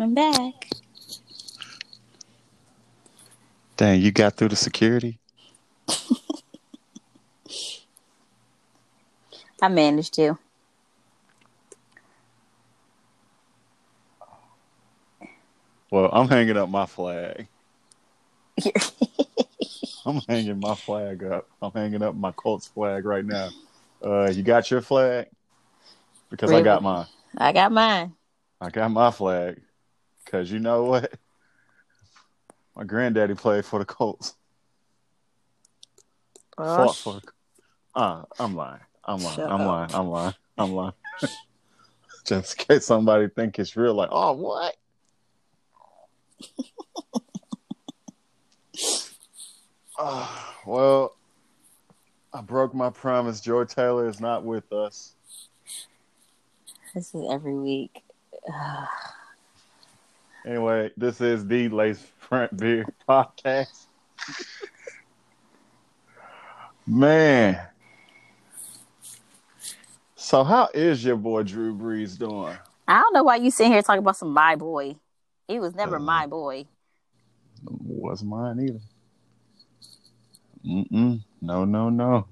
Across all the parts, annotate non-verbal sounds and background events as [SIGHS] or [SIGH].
I'm back. Dang, you got through the security? [LAUGHS] I managed to. Well, I'm hanging up my flag. [LAUGHS] I'm hanging my flag up. I'm hanging up my Colts flag right now. Uh, you got your flag? Because I got mine. I got mine. I got my flag. Because you know what? My granddaddy played for the Colts. Oh, Fought for uh, I'm lying. I'm lying. Shut I'm lying. I'm lying. I'm lying. [LAUGHS] Just in case somebody think it's real, like, oh, what? [LAUGHS] Ah, well, I broke my promise. Joy Taylor is not with us. This is every week. [SIGHS] [SIGHS] Anyway, this is the Lace Front Beer [LAUGHS] Podcast. Man. So how is your boy Drew Brees doing? I don't know why you sitting here talking about some my boy. He was never Uh, my boy. Was mine either. Mm-mm. No, no, no.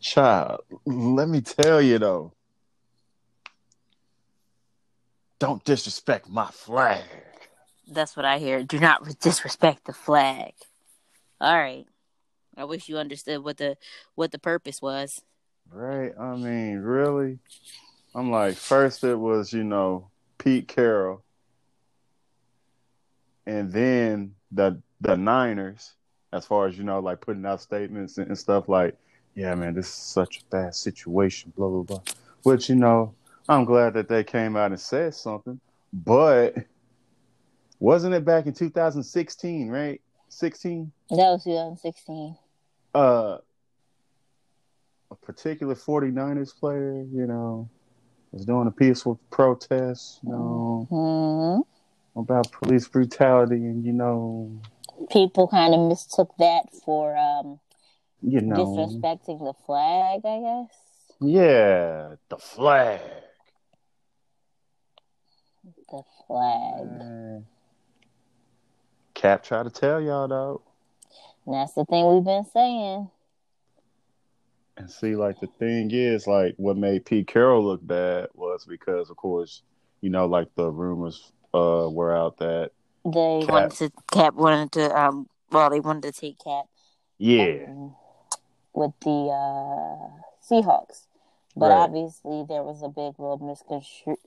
Child, let me tell you though. Don't disrespect my flag. That's what I hear. Do not disrespect the flag. All right. I wish you understood what the what the purpose was. Right? I mean, really? I'm like, first it was, you know, Pete Carroll. And then the the Niners, as far as you know, like putting out statements and, and stuff like, yeah, man, this is such a bad situation, blah blah blah. Which, you know, I'm glad that they came out and said something. But wasn't it back in 2016, right? 16? That was 2016. uh a particular 49ers player, you know, was doing a peaceful protest, you know, hmm about police brutality and you know, People kind of mistook that for um, you know, disrespecting the flag. I guess. yeah, the flag. The flag. Man. Kap tried to tell y'all though. And that's the thing we've been saying. And see, like the thing is, like what made Pete Carroll look bad was because, of course, you know, like the rumors uh were out that They Kap. wanted to Kap wanted to um well they wanted to take Kap yeah, um, with the uh, Seahawks, but Right. obviously there was a big little misconstrued.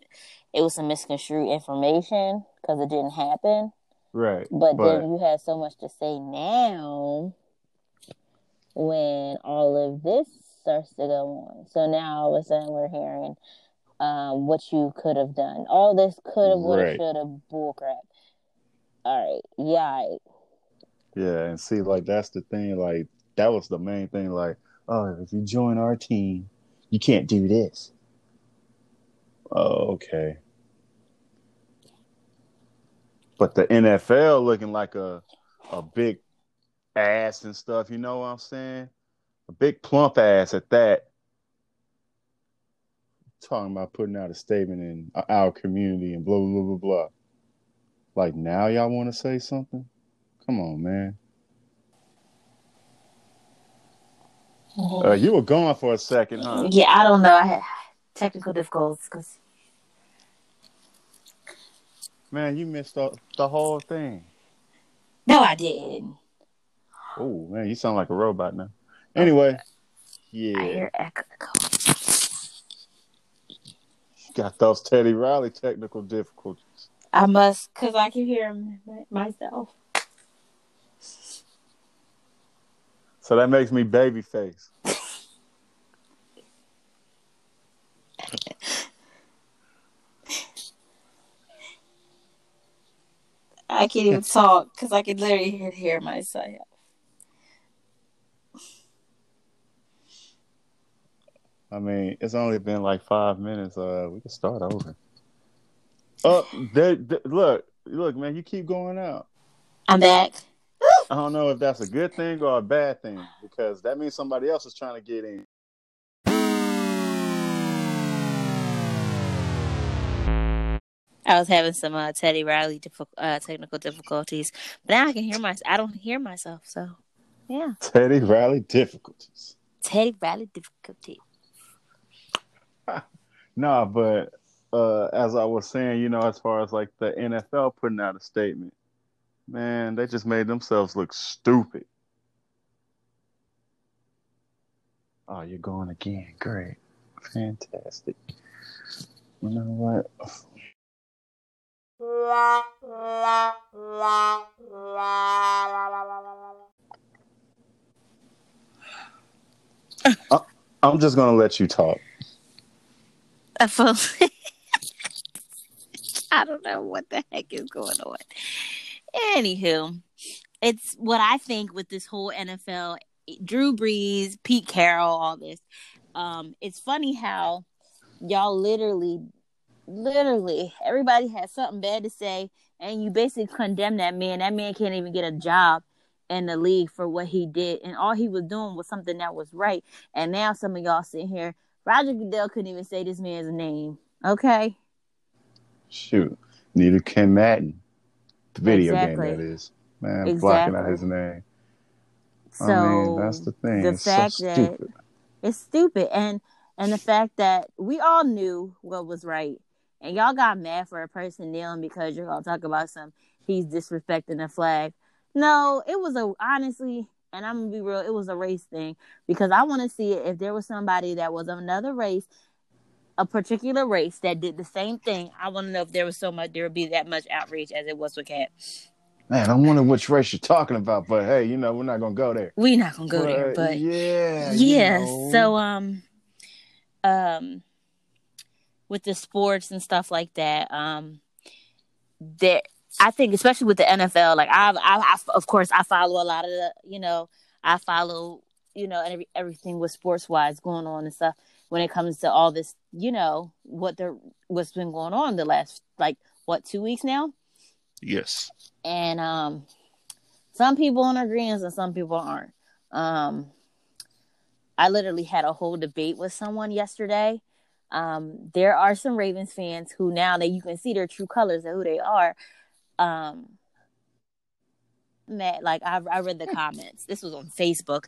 It was some misconstrued information because it didn't happen. right. But, But- then you had so much to say now when all of this starts to go on. So now all of a sudden we're hearing um, what you could have done. All this could have, would have, should have, bullcrap. All right, yeah, Yeah, and see, like that's the thing. Like that was the main thing. Like, oh, if you join our team, you can't do this. Oh, okay. But the NFL looking like a a big ass and stuff. You know what I'm saying? A big plump ass at that. Talking about putting out a statement in our community and blah blah blah blah blah. Like now, y'all want to say something? Come on, man. Uh, you were gone for a second, huh? Yeah, I don't know. I had technical difficulties because Man, you missed the, the whole thing. no, I didn't. Oh man, you sound like a robot now. Anyway, I yeah, hear echo. got those Teddy Riley technical difficulties. I must, cause I can hear myself. So that makes me baby face. I can't even talk because I can literally hear, myself. I mean, it's only been like five minutes. Uh, we can start over. Oh, there, there- look, look, man, you keep going out. I'm back. I don't know if that's a good thing or a bad thing because that means somebody else is trying to get in. I was having some uh, Teddy Riley uh, technical difficulties, but now I can hear myself. I don't hear myself, so yeah. Teddy Riley difficulties. Teddy Riley difficulties. [LAUGHS] nah, but uh, as I was saying, you know, as far as like the NFL putting out a statement, man, they just made themselves look stupid. Oh, you're going again. Great. Fantastic. You know what? I'm just gonna let you talk. I feel [LAUGHS] I don't know what the heck is going on. Anywho, it's what I think with this whole NFL, Drew Brees, Pete Carroll, all this. Um, it's funny how y'all literally, literally, everybody has something bad to say, and you basically condemn that man. That man can't even get a job in the league for what he did, and all he was doing was something that was right. And now some of y'all sitting here, Roger Goodell couldn't even say this man's name. Okay. Shoot, neither can Madden, the video exactly. game that is. Man, exactly. blocking out his name. So I mean, that's the thing. The it's fact so that it's stupid, and and the fact that we all knew what was right, and y'all got mad for a person kneeling because you're gonna talk about some he's disrespecting the flag. No, it was a honestly, and I'm gonna be real, it was a race thing because I want to see if there was somebody that was another race, a particular race that did the same thing. I want to know if there was so much, there would be that much outrage as it was with Cat. Man, I wonder which race you're talking about, but hey, you know we're not gonna go there. We're not gonna go but, there, but yeah, yeah. You know. So um, um, with the sports and stuff like that, um, there I think especially with the NFL, like I've, I, I, of course, I follow a lot of the, you know, I follow, you know, every, everything with sports wise going on and stuff when it comes to all this, you know, what there, what's been going on the last, like, what, two weeks now? Yes. And, um, some people are agreement and some people aren't. Um, I literally had a whole debate with someone yesterday. Um, there are some Ravens fans who now that you can see their true colors of who they are, um met like I, I read the comments. This was on facebook.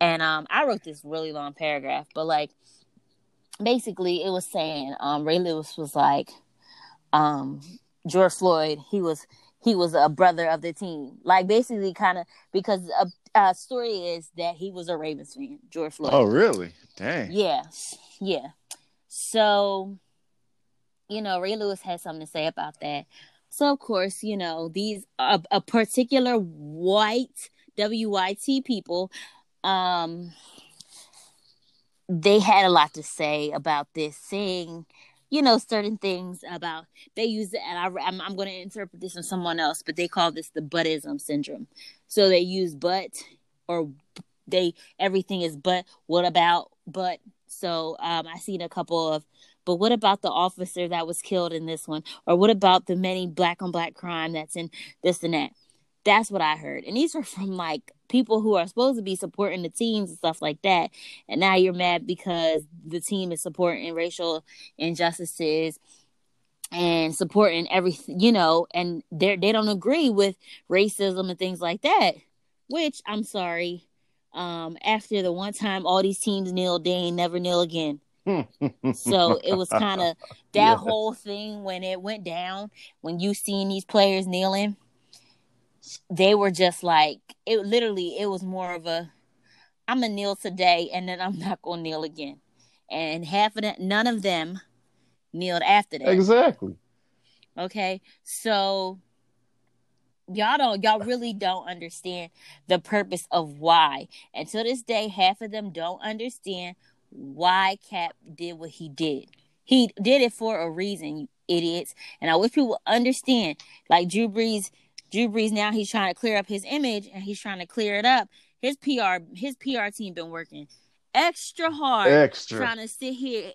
And um i wrote this really long paragraph but like basically it was saying um ray lewis was like um george floyd he was he was a brother of the team. Like basically kind of because a, a story is that he was a ravens fan george floyd. Oh really? Dang. Yes. Yeah so you know ray lewis had something to say about that. So of course, you know, these a, a particular white WYT people um they had a lot to say about this saying you know certain things about they use it and I, I'm, I'm going to interpret this from someone else but they call this the buttism syndrome. So they use but or they everything is but what about but so um i seen a couple of but what about the officer that was killed in this one? Or what about the many black on black crime that's in this and that? That's what I heard. And these are [LAUGHS] from like people who are supposed to be supporting the teams and stuff like that. And now you're mad because the team is supporting racial injustices and supporting everything, you know, and they they don't agree with racism and things like that. Which I'm sorry, um, after the one time all these teams kneel, they ain't never kneel again [LAUGHS] so it was kind of [LAUGHS] that whole thing when it went down, when you seen these players kneeling, they were just like it literally it was more of a I'm gonna kneel today and then I'm [LAUGHS] not gonna kneel again. And half of that none of them kneeled after that. Exactly. Okay. So y'all don't y'all really don't understand the purpose of why. And to this day, half of them don't understand why Kap did what he did. He did it for a reason, you idiots. And I wish people understand. Like Drew Brees, Drew Brees now he's trying to clear up his image and he's trying to clear it up. His PR, his PR team been working extra hard, extra trying to sit here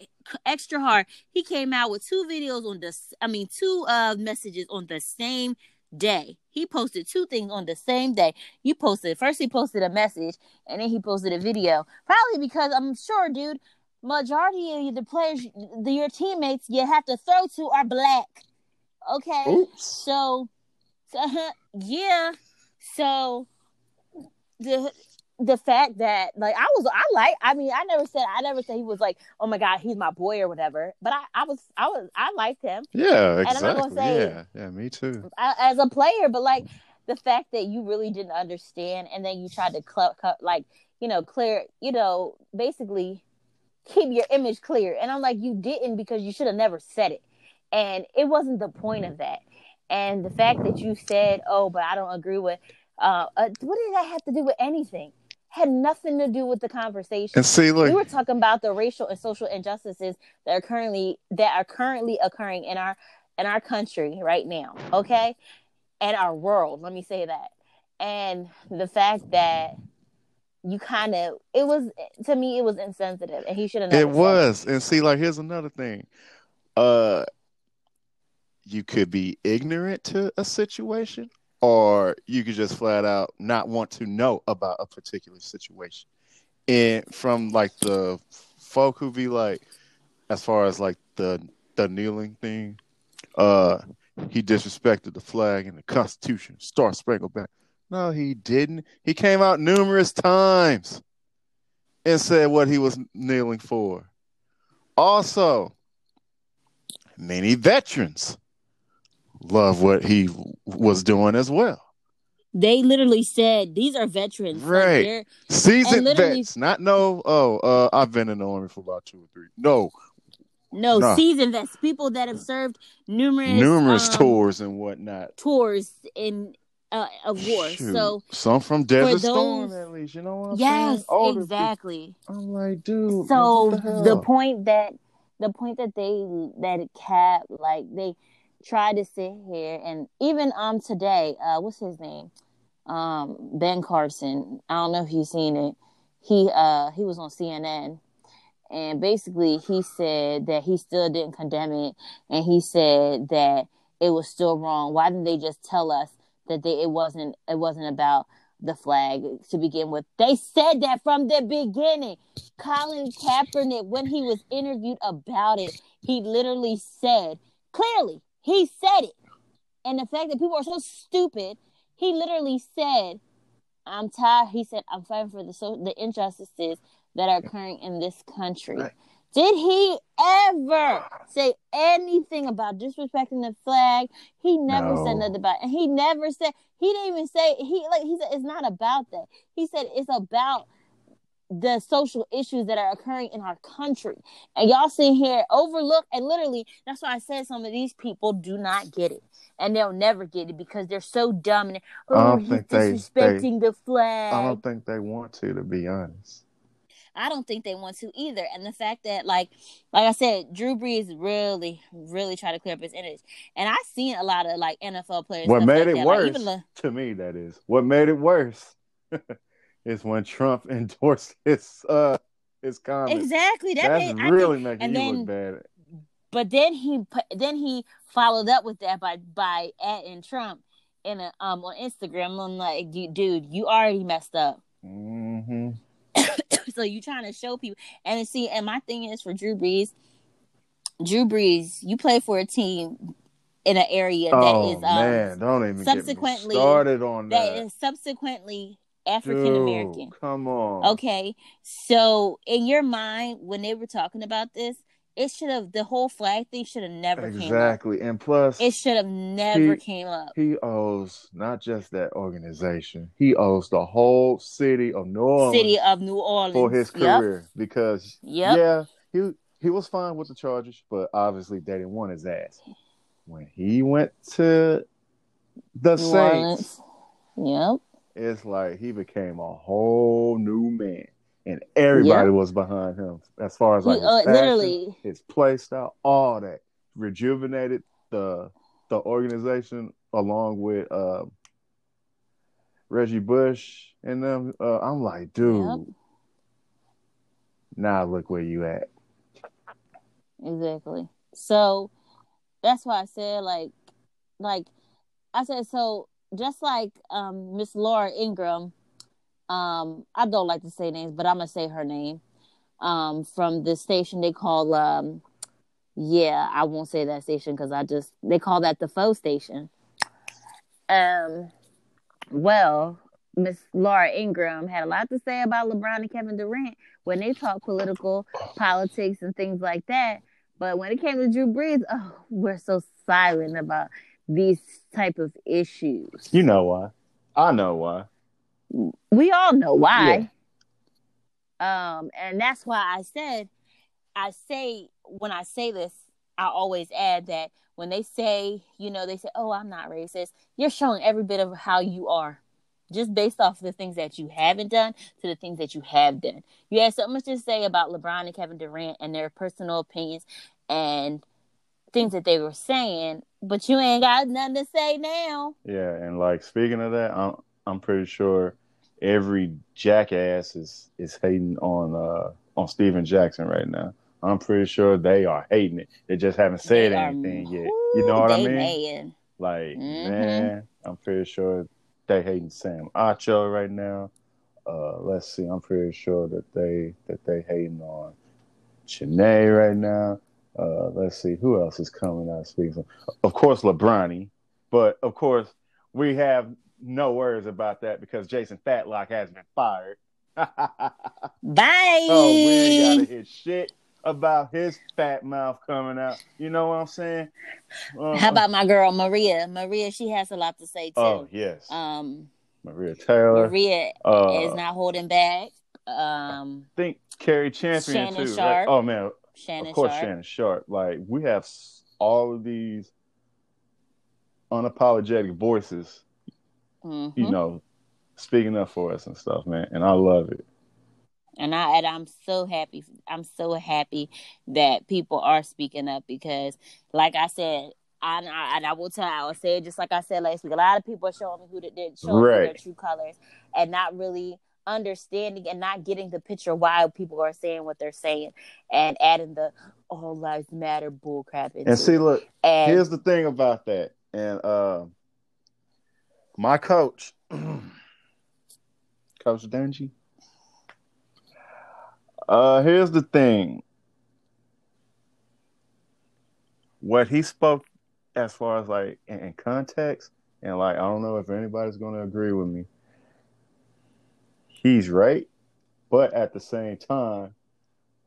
extra hard. He came out with two videos on the, I mean, two uh messages on the same day. He posted two things on the same day. You posted first he posted a message and then he posted a video. Probably because I'm sure, dude, majority of the players, the, your teammates you have to throw to are black. Okay. Oops. So, so [LAUGHS] yeah. So the the fact that like I was I like I mean I never said I never said he was like oh my god he's my boy or whatever but I I was I was I liked him. Yeah, And I'm exactly. gonna say- yeah, yeah, me too. I, as a player but like the fact that you really didn't understand and then you tried to cl- cut like you know clear you know basically keep your image clear. And I'm like you didn't because you should have never said it. And it wasn't the point of that. And the fact that you said oh but I don't agree with uh, uh what did that have to do with anything had nothing to do with the conversation. And see, look, we were talking about the racial and social injustices that are currently that are currently occurring in our in our country right now okay? And our world let me say that. And the fact that you kind of it was to me it was insensitive and he should have it was. And see, like, here's another thing. Uh, you could be ignorant to a situation, or you could just flat out not want to know about a particular situation. And from like the folk who be like, as far as like the the kneeling thing, uh, he disrespected the flag and the Constitution, Star Spangled Banner. No, he didn't. He came out numerous times and said what he was kneeling for. Also, many veterans love what he was doing as well. they literally said these are veterans Right. they're- Seasoned vets, not no. Oh, uh, I've been in the army for about two or three. No, no No. seasoned vets people that have served numerous numerous um, tours and whatnot. tours in uh, of war Shoot, so some from Desert those- Storm, at least. You know what I'm yes saying? Exactly I'm like, dude. so the, the, point that the point that they that Kap like they try to sit here and even um today uh what's his name? Um ben carson. I don't know if you've seen it. He uh he was on cnn and basically he said that he still didn't condemn it. And he said that it was still wrong. Why didn't they just tell us that they it wasn't it wasn't about the flag to begin with? They said that from the beginning. Colin Kaepernick, when he was interviewed about it, he literally said clearly, he said it. And the fact that people are so stupid, he literally said, I'm tired. He said, I'm fighting for the so the injustices that are occurring in this country. Right. Did he ever say anything about disrespecting the flag? He never said nothing about it. And he never said he didn't even say he like he said it's not about that. He said it's about the social issues that are occurring in our country. And y'all sit here overlook and literally that's why I said some of these people do not get it. And they'll never get it because they're so dumb and I oh don't he's think they- disrespecting the flag. I don't think they want to, to be honest. I don't think they want to either. And the fact that, like, like I said, Drew Brees really, really tried to clear up his image. And I've seen a lot of like NFL players. What made like it that. Like, worse the- to me, that is, what made it worse [LAUGHS] is when Trump [LAUGHS] endorsed his uh his comments. exactly that. That's made, I really think, making you then- look bad. but then he then he followed up with that by by adding Trump in a, um on Instagram. I'm like, dude, you already messed up. hmm [COUGHS] so you trying to show people and see and my thing is for Drew Brees, Drew Brees, you play for a team in an area that Oh is um man, don't even subsequently- get started on that that. is subsequently African American. Come on. Okay. So in your mind, when they were talking about this, it should have the whole flag thing should have never came up. Exactly, and plus, It should have never He- came up. he owes not just that organization; he owes the whole city of New Orleans City of New Orleans. for his Yep. career. Because Yep. yeah, he he was fine with the charges, but obviously they didn't want his ass. When he went to the New Saints, Orleans. Yep. It's like he became a whole new man, and everybody was behind him as far as like He, his uh, literally. his play style, all that rejuvenated the the organization along with uh, Reggie Bush and them. Uh, I'm like, dude, Yep. now look where you at. Exactly. So that's why I said like like I said so just like um Miss Laura Ingraham, um, I don't like to say names, but I'm gonna say her name. Um, from the station they call um Yeah, I won't say that station because I just they call that the faux station. Um, well, Miss Laura Ingraham had a lot to say about LeBron and Kevin Durant when they talk political politics and things like that. But when it came to Drew Brees, oh, we're so silent about these type of issues. You know why? I know why. We all know why. Yeah. Um, and that's why I said, I say when I say this, I always add that when they say, you know, they say, "Oh, I'm not racist," you're showing every bit of how you are just based off the things that you haven't done to the things that you have done. You have so much to say about LeBron and Kevin Durant and their personal opinions and things that they were saying, but you ain't got nothing to say now. Yeah, and like speaking of that, I'm I'm pretty sure every jackass is is hating on uh on Stephen Jackson right now. I'm pretty sure they are hating it. They just haven't said they anything are, yet. You know what I mean? Like, mm-hmm. man, I'm pretty sure they hating Sam Acho right now. Uh, let's see, I'm pretty sure that they that they hating on Chiney right now. Uh, let's see who else is coming out speaking. Of course, LeBronny, but of course we have no worries about that because Jason Fatlock has been fired. [LAUGHS] Bye. So we ain't gotta hear shit about his fat mouth coming out. You know what I'm saying? Uh, How about my girl Maria? Maria, she has a lot to say too. Oh yes. Um, Maria Taylor. Maria uh, is not holding back. Um, I think Cari Champion Shannon too. Right? Oh man, Shannon of course Sharpe. Shannon Sharpe. Like we have all of these unapologetic voices. Mm-hmm. You know, speaking up for us and stuff, man, and I love it and I and I'm so happy. I'm so happy that people are speaking up because, like I said, I, I and I will tell. I will say it just like I said last week. A lot of people are showing me who that did show right. me their true colors and not really understanding and not getting the picture why people are saying what they're saying and adding the all lives matter bullcrap. And see, look, and, here's the thing about that. And uh, my coach, [CLEARS THROAT] Coach Dungy, uh, here's the thing. What he spoke as far as like in, in context, and like I don't know if anybody's gonna agree with me. He's right, but at the same time,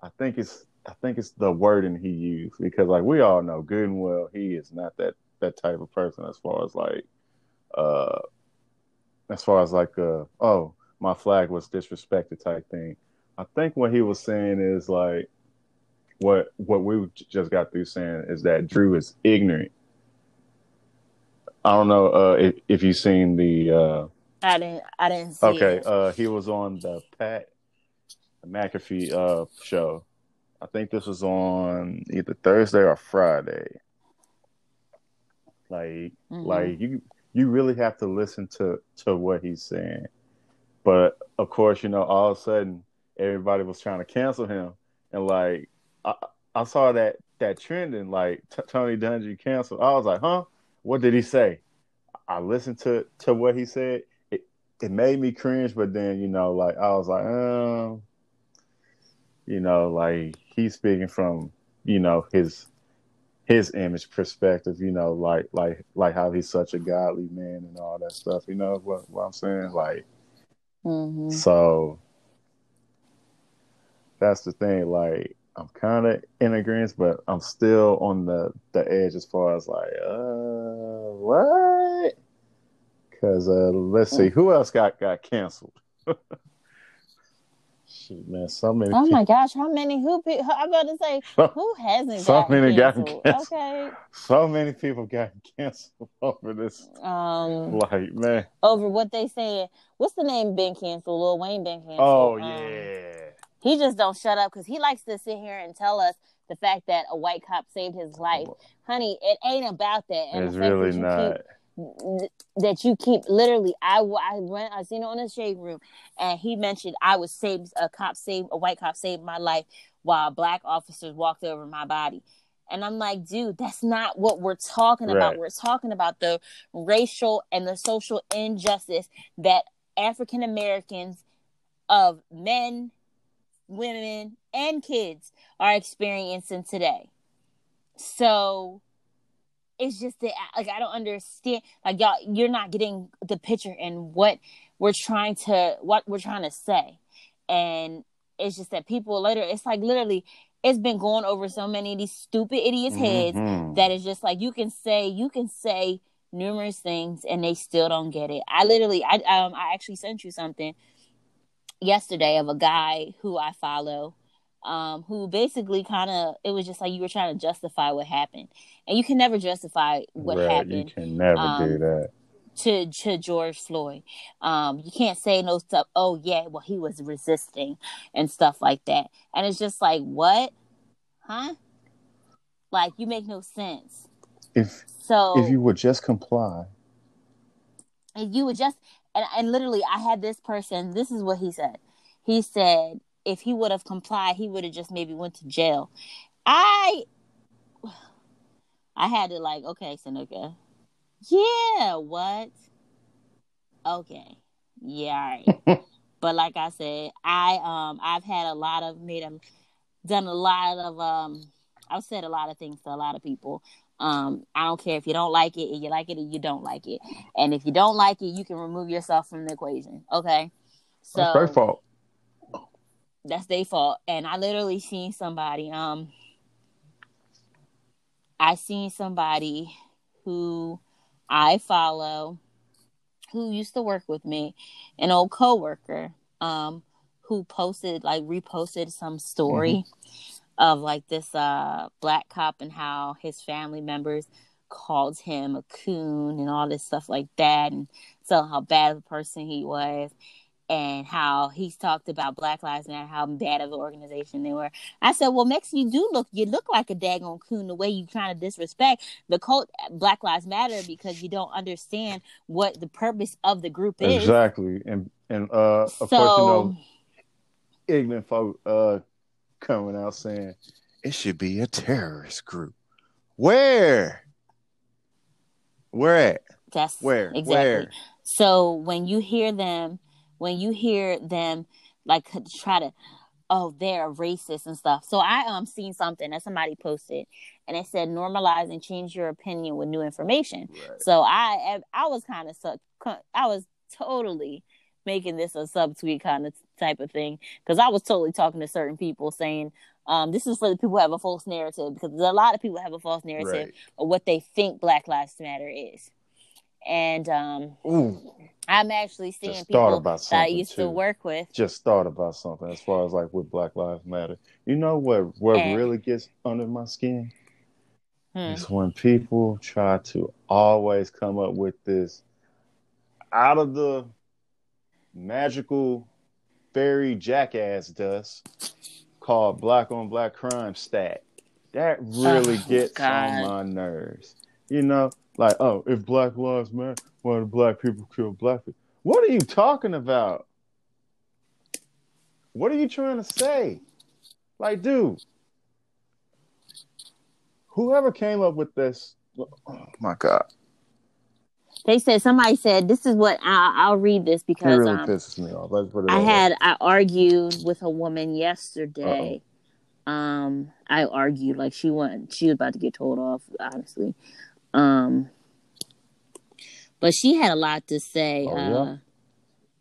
I think it's I think it's the wording he used because like we all know good and well he is not that that type of person as far as like uh as far as like uh oh my flag was disrespected type thing. I think what he was saying is like what what we just got through saying is that Drew is ignorant. I don't know uh, if if you've seen the. Uh, I didn't. I didn't see. Okay, it. Uh, he was on the Pat McAfee uh, show. I think this was on either Thursday or Friday. Like, mm-hmm. like you you really have to listen to to what he's saying. But of course, you know, all of a sudden everybody was trying to cancel him, and like I, I saw that that trending like t- Tony Dungy canceled. I was like, huh? What did he say? I listened to to what he said. It made me cringe, but then you know, like I was like, um, you know, like he's speaking from you know his his image perspective, you know, like like like how he's such a godly man and all that stuff. You know what what I'm saying? Like, mm-hmm. so that's the thing. Like I'm kind of in agreement, but I'm still on the the edge as far as like, uh, what? Because uh, let's see, who else got got canceled? [LAUGHS] Shoot, man, so many. Oh people. my gosh, how many? Who? I'm about to say who hasn't. So many canceled? got canceled. Okay. So many people got [LAUGHS] canceled over this. Um, like man, over what they said. What's the name? Been canceled. Lil Wayne been canceled. Oh um, yeah. He just don't shut up because he likes to sit here and tell us the fact that a white cop saved his life. Honey, it ain't about that. And it's really not. Keep, that you keep literally, I I went, I seen it on the shade room, and he mentioned I was saved. A cop saved a white cop saved my life while black officers walked over my body. And I'm like, dude, that's not what we're talking about. We're talking about the racial and the social injustice that African Americans of men, women, and kids are experiencing today. So it's just that like I don't understand like y'all you're not getting the picture and what we're trying to what we're trying to say. And it's just that people later it's like literally it's been going over so many of these stupid idiots' heads Mhm. that is just like you can say you can say numerous things and they still don't get it. I literally I um I actually sent you something yesterday of a guy who I follow um who basically kind of it was just like you were trying to justify what happened. And you can never justify what right, you can never do Um, that. to to George Floyd. Um, you can't say no stuff. Oh yeah, well he was resisting and stuff like that. And it's just like what, huh? Like you make no sense. If So if you would just comply, if you would just and and literally, I had this person. This is what he said. He said if he would have complied, he would have just maybe went to jail. I I had to like, okay, Seneca. Yeah, what? Okay. Yeah, all right. [LAUGHS] but like I said, I um I've had a lot of made a done a lot of um I've said a lot of things to a lot of people. Um, I don't care if you don't like it, if you like it, or you don't like it. And if you don't like it, you can remove yourself from the equation. Okay. So that's their fault. That's their fault. And I literally seen somebody, um, I seen somebody who I follow who used to work with me, an old coworker, um, who posted like reposted some story of like this uh black cop and how his family members called him a coon and all this stuff like that and so how bad of a person he was and how he's talked about Black Lives Matter, how bad of an organization they were. I said, well, Mex, you do look, you look like a daggone coon the way you trying to disrespect the cult Black Lives Matter because you don't understand what the purpose of the group is. Exactly, and and uh, of So, course, you know, ignorant folk uh coming out saying it should be a terrorist group. Where? Where at? that's Where? exactly. Where? So when you hear them, when you hear them like try to, oh, they're racist and stuff. So I um seen something that somebody posted, and it said normalize and change your opinion with new information. Right. So I I was kind of sub, I was totally making this a subtweet kind of type of thing because I was totally talking to certain people saying. Um, this is for the people who have a false narrative because a lot of people have a false narrative Right. of what they think Black Lives Matter is. And um, Ooh, I'm actually seeing Just people about that I used to work with. just thought about something as far as like with Black Lives Matter. You know what? What And- really gets under my skin Hmm. is when people try to always come up with this out of the magical fairy jackass dust called black on black crime stat. That really Oh, gets God. on my nerves. You know, like, oh, if black lives matter, why black people kill black people? What are you talking about? What are you trying to say? Like, dude, whoever came up with this, oh my God, They said somebody said this is what I'll, I'll read this it because really um, pisses me off. It I way. had I argued with a woman yesterday. Um, I argued like she went she was about to get told off, honestly. Um, but she had a lot to say. Oh, uh.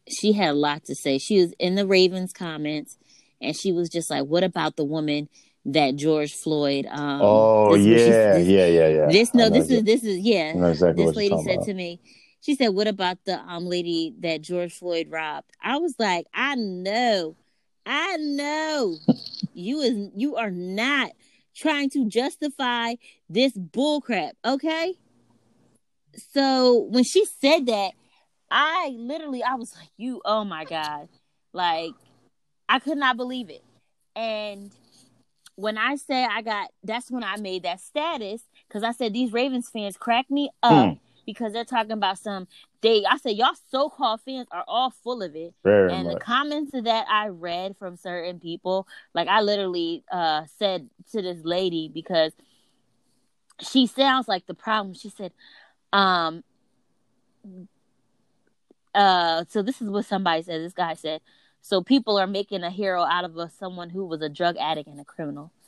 She had a lot to say. She was in the Ravens comments, and she was just like, "What about the woman that George Floyd?" Um, oh she- yeah, this- yeah, yeah, yeah. This no, this is this is yeah. Exactly This lady said about. to me, she said, "What about the um lady that George Floyd robbed?" I was like, "I know, I know, you is you are not trying to justify this bullcrap, okay?" So when she said that, I literally I was like, "You, oh my god!" Like I could not believe it, and when I say I got, that's when I made that status because I said these Ravens fans crack me up Hmm. because they're talking about some. They, I said y'all so-called fans are all full of it, Very and the comments that I read from certain people, like I literally uh said to this lady because she sounds like the problem. She said, um, uh, so this is what somebody said. This guy said, so people are making a hero out of a, someone who was a drug addict and a criminal. [LAUGHS]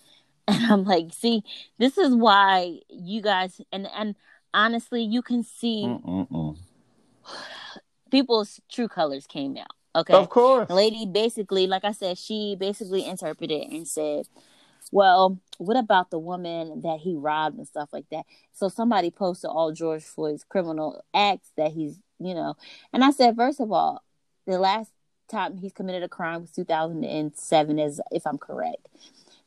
And I'm like, see, this is why you guys and and honestly, you can see Mm-mm-mm. people's true colors came out. Okay. Of course. The lady basically, like I said, she basically interpreted and said, Well, what about the woman that he robbed and stuff like that? So somebody posted all George Floyd's criminal acts that he's, you know. And I said, first of all, the last time he's committed a crime was 2007, as if I'm correct.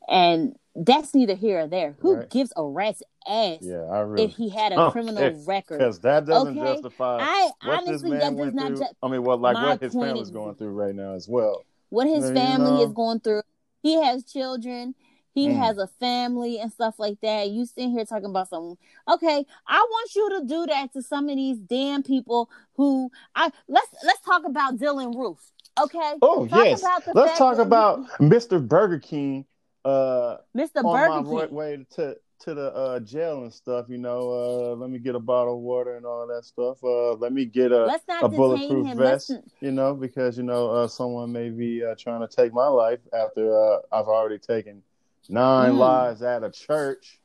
And that's neither here or there. Who Right. gives a rat's ass Yeah, I really. if he had a Oh, criminal record? Because that doesn't Okay. justify I what this honestly, man that does went through. ju- I mean, what like what his point family's is- going through right now as well. what his Yeah, you family know. is going through. He has children. He Mm. has a family and stuff like that. You sitting here talking about some. Okay, I want you to do that to some of these damn people who I let's let's talk about Dylann Roof. Okay. Oh Talk yes, about the let's talk about Mr. Burger King. Uh, Mr. on Burger King. way to to the uh, jail and stuff. You know, uh, let me get a bottle of water and all that stuff. Uh, let me get a Let's not a bulletproof him. vest. Let's, You know, because you know uh, someone may be uh, trying to take my life after uh, I've already taken nine Mm. lives at a church.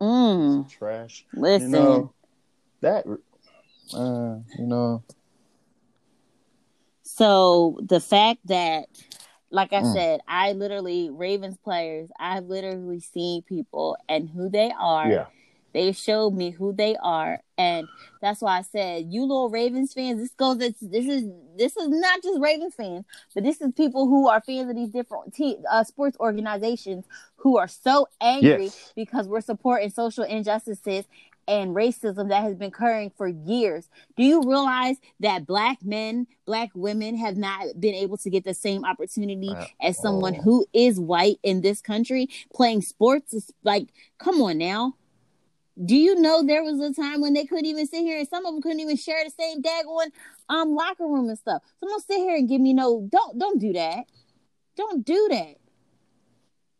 mm, Trash. listen. You know that. Uh, you know. So the fact that, like I Mm. said, I literally Ravens players. I've literally seen people and who they are. Yeah. They showed me who they are, and that's why I said, "You little Ravens fans, this goes. This, this is this is not just Ravens fans, but this is people who are fans of these different te- uh, sports organizations who are so angry Yes. because we're supporting social injustices and racism that has been occurring for years. Do you realize that black men, black women have not been able to get the same opportunity At as someone all. who is white in this country playing sports? Is like, come on now. Do you know there was a time when they couldn't even sit here and some of them couldn't even share the same daggone um locker room and stuff. So don't sit here and give me no don't don't do that. Don't do that.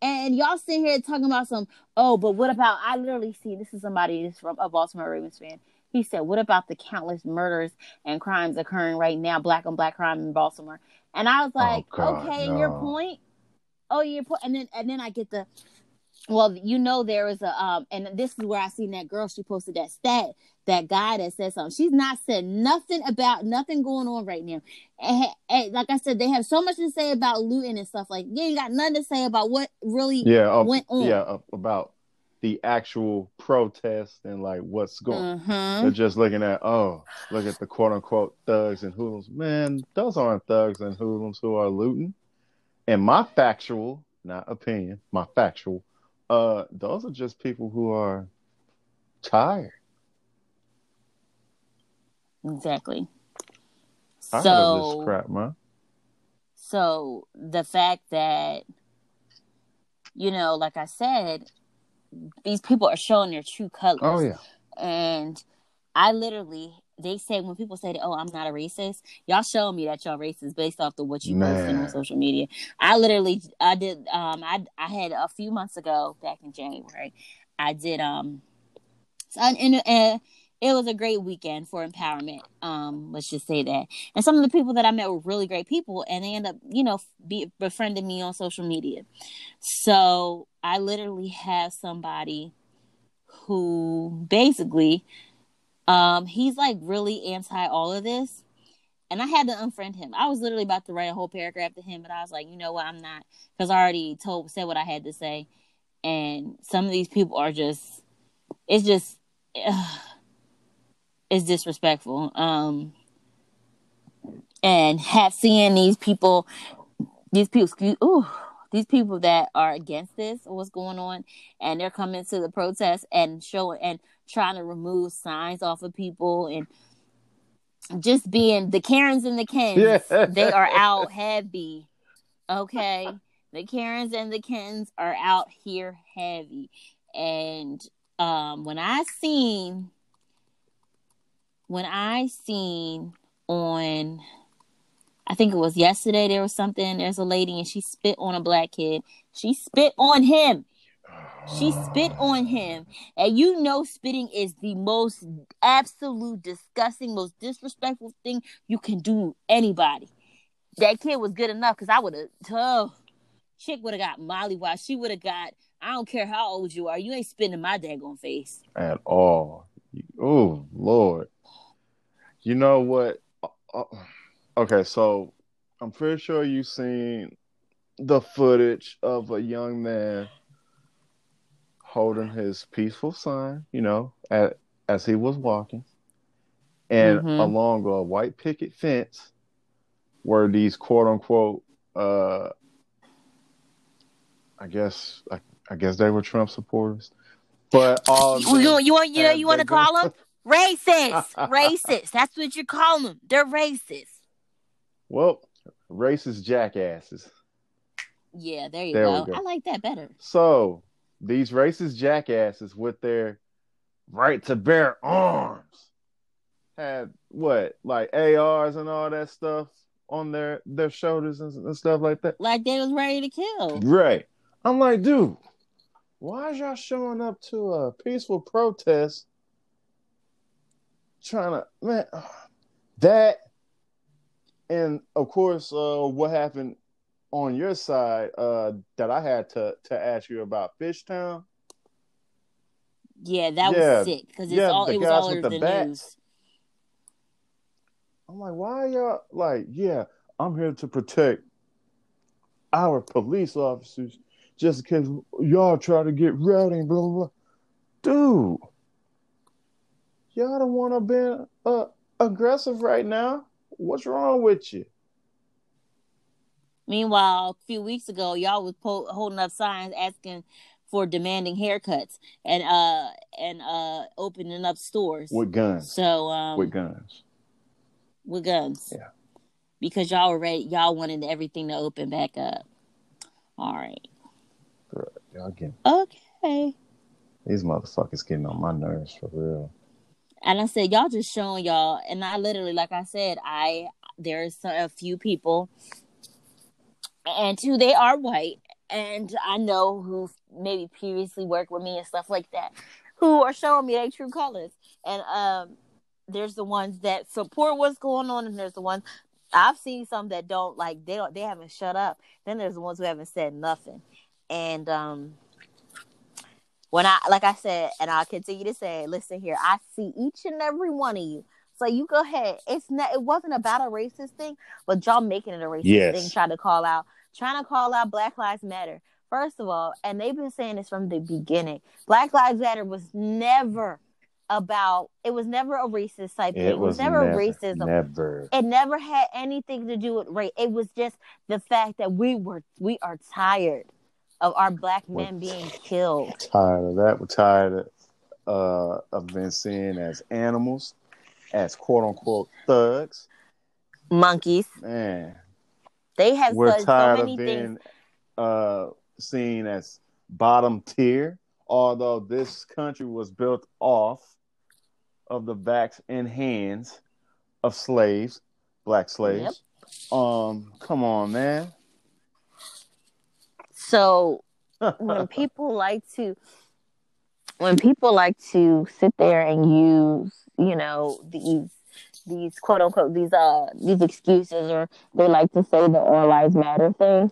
And y'all sitting here talking about some, oh, but what about I literally see this is somebody that's from a Baltimore Ravens fan. He said, What about the countless murders and crimes occurring right now, black on black crime in Baltimore? And I was like, Oh, God, Okay, and your point? Oh, your point and then and then I get the well, you know there is a um and this is where I seen that girl, she posted that stat, that guy that said something. She's not said nothing about nothing going on right now. And, and like I said, they have so much to say about looting and stuff like you ain't got nothing to say about what really Yeah. uh, went on. yeah. uh, about the actual protest and like what's going. Mhm. They're just looking at, oh, look at the quote unquote thugs and hoodlums. Man, those aren't thugs and hoodlums who are looting. And my factual, not opinion, my factual, uh, those are just people who are tired. Exactly. Tired So this crap, man. so the fact that you know, like I said, these people are showing their true colors. Oh yeah. And I literally, they say when people say, that, "Oh, I'm not a racist," y'all show me that y'all racist based off of what you posting Man. on social media. I literally, I did, um, I I had a few months ago, back in January, I did, um, so, and, and, and it was a great weekend for empowerment. Um, let's just say that. And some of the people that I met were really great people, and they end up, you know, be, befriending me on social media. So I literally have somebody who basically um he's like really anti all of this. And i had to unfriend him. I was literally about to write a whole paragraph to him but i was like you know what? I'm not because i already told said what i had to say. And some of these people are just it's just ugh, it's disrespectful. Um and have seeing these people these people excuse ooh these people that are against this what's going on and they're coming to the protest and showing and trying to remove signs off of people and just being the Karens and the Kens, Yeah. they are out heavy. Okay. The Karens and the Kens are out here heavy. And um when I seen when I seen on I think it was yesterday there was something, there's a lady and she spit on a black kid. She spit on him. She spit on him. And you know spitting is the most absolute disgusting, most disrespectful thing you can do anybody. That kid was good enough because I would have oh, chick would have got Molly Why She would have got I don't care how old you are. You ain't spitting my daggone face at all. Oh Lord. You know what? Uh, uh, okay, so I'm pretty sure you've seen the footage of a young man holding his peaceful sign, you know, at, as he was walking, and mm-hmm. along a white picket fence were these quote unquote, uh, I guess, I, I guess they were Trump supporters, but all you, you want you know you want to call them [LAUGHS] racist, racist. That's what you call them. They're racist. Well, racist jackasses. Yeah, there you there go. go. I like that better. So these racist jackasses with their right to bear arms had what like ARs and all that stuff on their their shoulders and, and stuff like that. Like they was ready to kill. Right. I'm like, dude, why is y'all showing up to a peaceful protest trying to man [SIGHS] that and of course uh what happened on your side uh that I had to to ask you about Fishtown. Yeah, that yeah. was sick because yeah, all it was all over the, the news. I'm like, why y'all like? Yeah, I'm here to protect our police officers, just because y'all try to get rowdy, blah blah blah. Dude, y'all don't want to be uh, aggressive right now. What's wrong with you? Meanwhile, a few weeks ago, y'all was po- holding up signs asking for demanding haircuts and uh and uh opening up stores with guns. So um with guns. With guns. Yeah. Because y'all were ready, y'all wanted everything to open back up. All right. Y'all getting okay. These motherfuckers getting on my nerves for real. And I said, y'all just showing y'all, and I literally, like I said, I there's a few people and two, they are white, and I know who maybe previously worked with me and stuff like that, who are showing me their true colors. And um, there's the ones that support what's going on, and there's the ones I've seen some that don't like they don't they haven't shut up. Then there's the ones who haven't said nothing. And um when I like I said, and I'll continue to say, listen here, I see each and every one of you. So you go ahead. It's not it wasn't about a racist thing, but y'all making it a racist yes. thing, trying to call out trying to call out Black Lives Matter. First of all, and they've been saying this from the beginning. Black Lives Matter was never about it was never a racist type thing. It, was, was never, never racism. Never. It never had anything to do with race. It was just the fact that we were we are tired of our black men we're being killed. Tired of that. We're tired of, uh, of being seen as animals, as quote unquote thugs, monkeys. Man, they have we're tired so of being uh, seen as bottom tier, although this country was built off of the backs and hands of slaves, black slaves. Yep. Um, come on, man. So [LAUGHS] when people like to when people like to sit there and use, you know, these these quote unquote these uh these excuses or they like to say the all lives matter thing.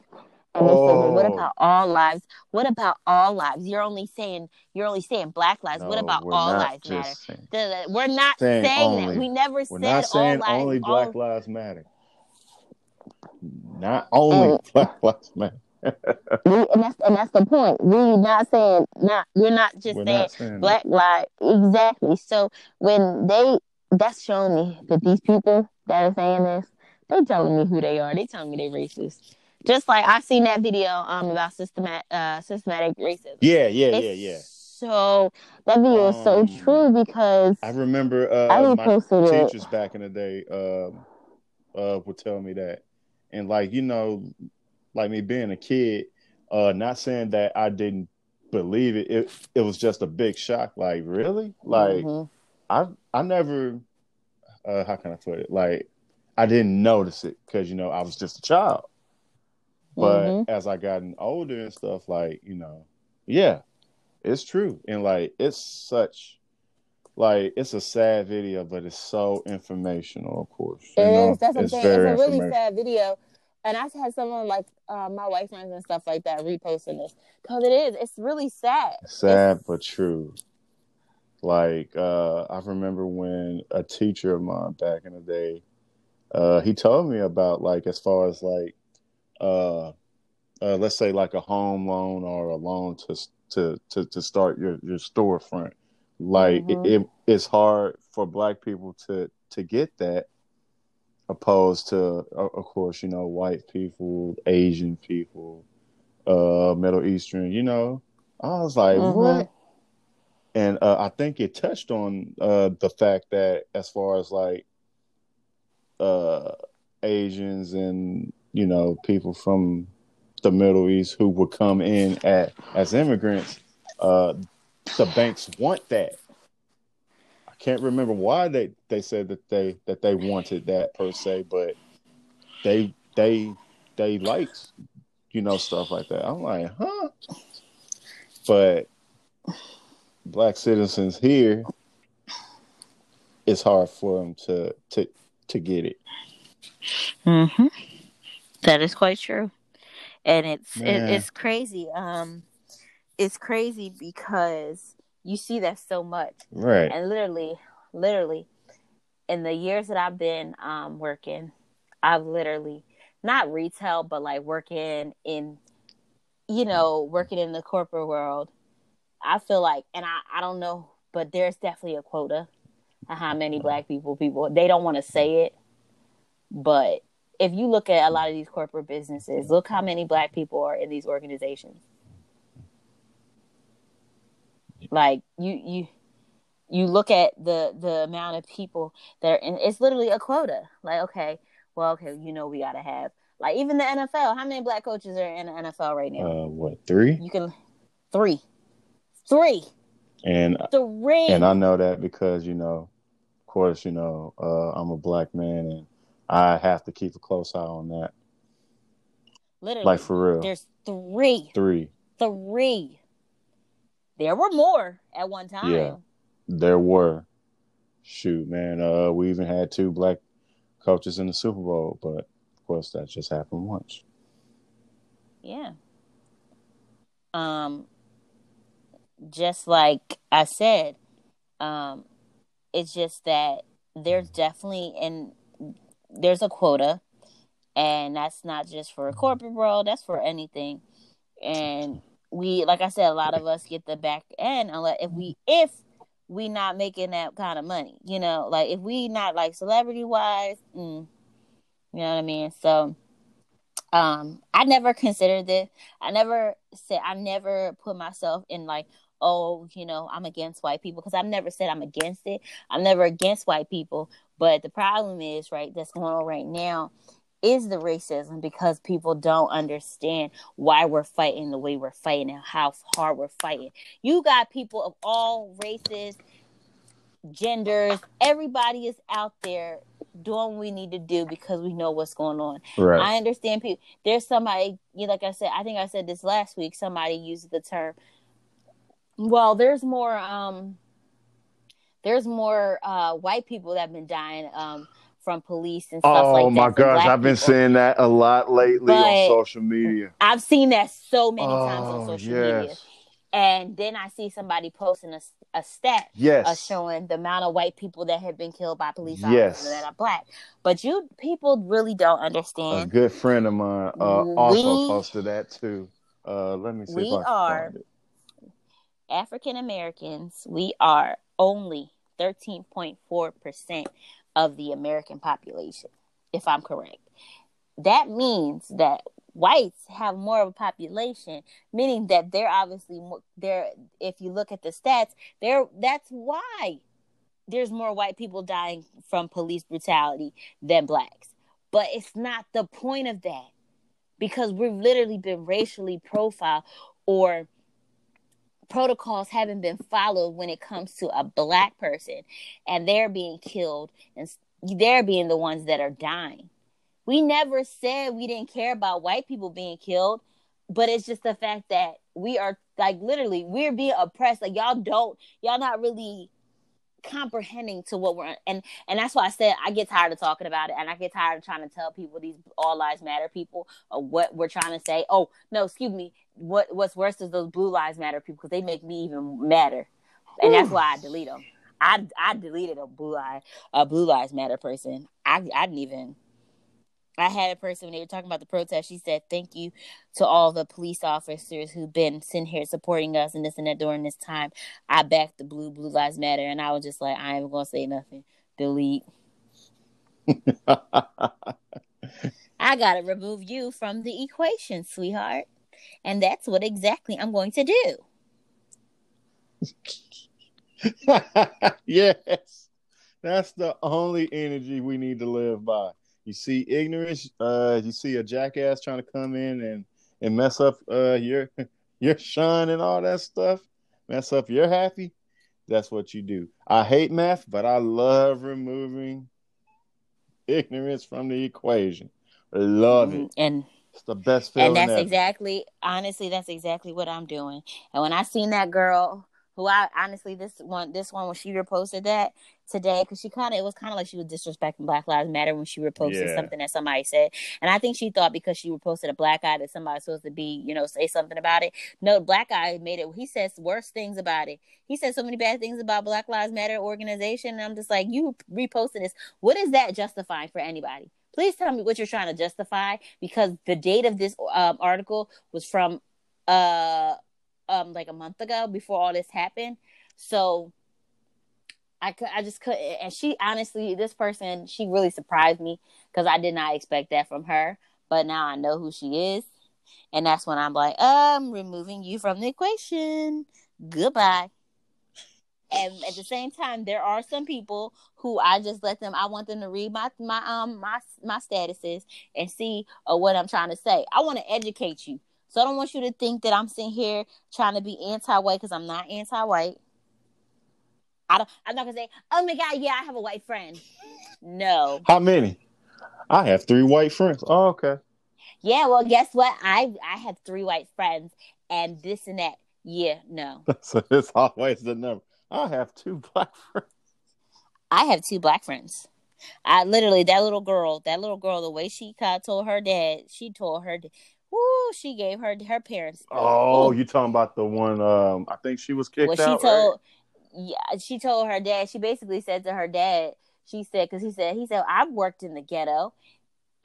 And they oh. say, well, what oh. about all lives? What about all lives? You're only saying you're only saying black lives. No, what about all lives matter? Saying, we're not saying, saying that. We never we're said all lives. Only black all... lives matter. Not only and, [LAUGHS] black lives matter. we, and that's and that's the point. We're not saying not. We're not just we're saying, not saying black lives exactly. So when they that's showing me that these people that are saying this, they're telling me who they are. They telling me they're racist. Just like I seen that video um about systematic uh systematic racism. Yeah, yeah, it's yeah, yeah. So that video um, is so um, true because I remember uh, I my teachers it. back in the day um uh would tell me that, and like you know, like me being a kid, uh, not saying that I didn't believe it. It it was just a big shock. Like really, like. Mm-hmm I I never uh how can I put it? Like I didn't notice it because you know I was just a child. But mm-hmm. as I gotten older and stuff, like, you know, yeah, it's true. And like it's such like it's a sad video, but it's so informational, of course. It know? is. That's saying. It's a really sad video. and I've had someone like uh, my white friends and stuff like that reposting this because it is. It's really sad. Sad it's... but true. Like uh, I remember when a teacher of mine back in the day, uh, he told me about like as far as like, uh, uh, let's say like a home loan or a loan to to to, to start your your storefront. Like mm-hmm. it, it, it's hard for Black people to to get that opposed to, of course, you know, white people, Asian people, uh, Middle Eastern. You know, I was like, mm-hmm. what? And uh, I think it touched on uh, the fact that as far as like uh, Asians and you know people from the Middle East who would come in at as immigrants, uh, the banks want that I can't remember why they they said that they that they wanted that per se, but they they they liked you know stuff like that. I'm like, huh? But black citizens here, it's hard for them to to to get it. Hmm. That is quite true, and it's it, it's crazy. Um, it's crazy because you see that so much. Right. And literally, literally, in the years that I've been um, working, I've literally not retail, but like working in, you know, working in the corporate world. I feel like, and I, I don't know, but there's definitely a quota of how many black people people they don't want to say it, but if you look at a lot of these corporate businesses, look how many black people are in these organizations. Like you you you look at the the amount of people that are in it's literally a quota. Like, okay, well, okay, you know we gotta have like even the NFL. How many black coaches are in the NFL right now? Uh, what three? You can three, three, and three. And I know that because you know, of course, you know, uh, I'm a black man and I have to keep a close eye on that. Literally, like for real. There's three, three, three. There were more at one time. Yeah, there were. Shoot, man. Uh, we even had two black coaches in the Super Bowl, but of course that just happened once. Yeah. Um, just like I said, um, it's just that there's definitely and there's a quota, and that's not just for a corporate world. That's for anything, and we like I said, a lot of us get the back end unless if we if we not making that kind of money, you know, like if we not like celebrity wise, mm, you know what I mean. So, um, I never considered this. I never said I never put myself in like, oh, you know, I'm against white people because I've never said I'm against it. I'm never against white people, but the problem is right that's going on right now is the racism because people don't understand why we're fighting the way we're fighting and how hard we're fighting. You got people of all races, genders, everybody is out there doing what we need to do because we know what's going on. Right. I understand people. There's somebody, you know, like I said, I think I said this last week. Somebody used the term. Well, there's more. um There's more uh white people that have been dying. Um, from police and stuff oh, like that. Oh my gosh, I've been people. seeing that a lot lately but on social media. I've seen that so many oh, times on social yes. media. And then I see somebody posting a, a stat yes. uh, showing the amount of white people that have been killed by police officers yes. that are black. But you people really don't understand. A good friend of mine uh, we, also posted that too. Uh, let me see. We are African Americans. We are only 13.4% of the American population, if I'm correct. That means that whites have more of a population, meaning that they're obviously more, they're if you look at the stats, they're that's why there's more white people dying from police brutality than blacks. But it's not the point of that because we've literally been racially profiled or protocols haven't been followed when it comes to a black person and they're being killed and they're being the ones that are dying. We never said we didn't care about white people being killed, but it's just the fact that we are like literally we're being oppressed. Like y'all don't, y'all not really comprehending to what we're and and that's why I said I get tired of talking about it and I get tired of trying to tell people these all lives matter people or what we're trying to say. Oh no, excuse me. What what's worse is those blue lives matter people because they make me even madder, and that's why I delete them. I I deleted a blue eye a blue lives matter person. I I didn't even. I had a person when they were talking about the protest. She said, "Thank you to all the police officers who've been sitting here supporting us and this and that during this time." I backed the blue Blue Lives Matter, and I was just like, "I ain't gonna say nothing. Delete." [LAUGHS] I gotta remove you from the equation, sweetheart, and that's what exactly I'm going to do. [LAUGHS] yes, that's the only energy we need to live by. You see ignorance. Uh, you see a jackass trying to come in and and mess up uh your [LAUGHS] your shine and all that stuff. Mess up your happy. That's what you do. I hate math, but I love removing ignorance from the equation. Love it. And it's the best feeling. and that's ever. exactly honestly that's exactly what i'm doing and when i seen that girl who i honestly this one this one when she reposted that today because she kind of it was kind of like she was disrespecting black lives matter when she reposted Yeah. something that somebody said. And i think she thought because she reposted a black guy that somebody's supposed to be you know say something about it. No black guy made it he says worse things about it. He said so many bad things about black lives matter organization and i'm just like you reposted this. What is that justifying for anybody? Please tell me what you're trying to justify because the date of this um, article was from uh um like a month ago before all this happened. So i could i just couldn't and she honestly this person she really surprised me because i did not expect that from her but now i know who she is and that's when i'm like i'm removing you from the equation. Goodbye. And at the same time there are some people who i just let them i want them to read my my um my my statuses and see uh, what i'm trying to say. I want to educate you. So i don't want you to think that i'm sitting here trying to be anti-white because i'm not anti-white i don't i'm not gonna say oh my god yeah i have a white friend no How many? I have three white friends. Oh, okay. yeah well guess what i i have three white friends and this and that yeah no [LAUGHS] So it's always the number. I have two black friends. I have two black friends. I literally that little girl, that little girl, the way she kind of told her dad, she told her, whoo, she gave her her parents. Oh, Ooh. you talking about the one? Um, I think she was kicked well, she out. told, yeah, she told her dad. She basically said to her dad, she said, because he said, he said, I've worked in the ghetto,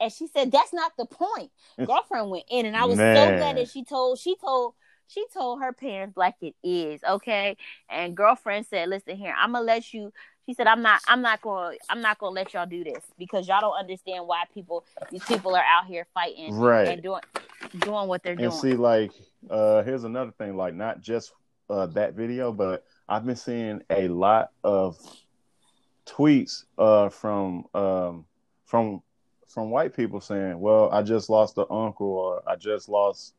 and she said that's not the point. Girlfriend went in, and I was so glad that she told, she told. She told her parents like it is, okay? And girlfriend said, "Listen here, I'm gonna let you she said i'm not i'm not gonna i'm not gonna let y'all do this because y'all don't understand why people these people are out here fighting Right. and doing doing what they're And doing And see, like, uh, here's another thing. Like, not just uh, that video, but I've been seeing a lot of tweets uh, from um, from from white people saying, "Well, I just lost an uncle, or I just lost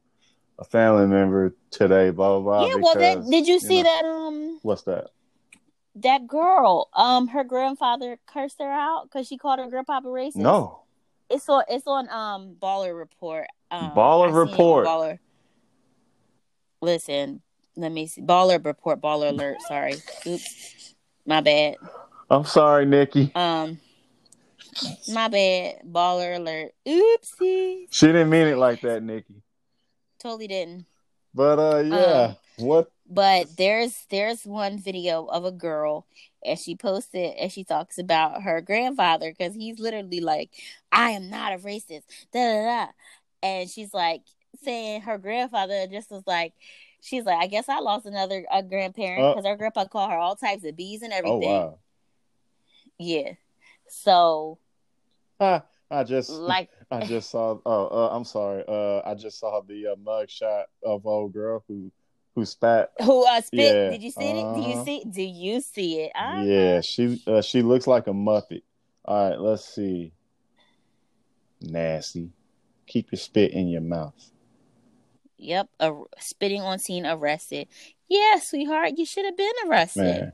a family member today." Blah blah blah. yeah well that, did you see you know, that um What's that? that girl um her grandfather cursed her out because she called her grandpapa racist No. it's on it's on um baller report um Baller I seen it on Report. baller listen let me see baller report baller alert sorry oops my bad I'm sorry, Nikki. Um, my bad. Baller alert. Oopsie. She didn't mean it like that, Nikki. Totally didn't. But uh, yeah. what? But there's there's one video of a girl and she posted and she talks about her grandfather because he's literally like, I am not a racist. Da da da. And she's like saying her grandfather just was like. She's like, I guess I lost another a grandparent Oh. because her grandpa called her all types of bees and everything. Oh everything. wow. Yeah. So Ah, [LAUGHS] I just like [LAUGHS] I just saw. Oh, uh, I'm sorry. Uh, I just saw the uh, mug shot of old girl who who spat. Who uh spit? Yeah, Did you see it? Do you uh-huh. see? Do you see it? Uh-huh. Yeah, she uh, she looks like a muppet. All right, let's see. Nasty. Keep your spit in your mouth. Yep. A, spitting on scene arrested. Yeah, sweetheart, you should have been arrested. Man.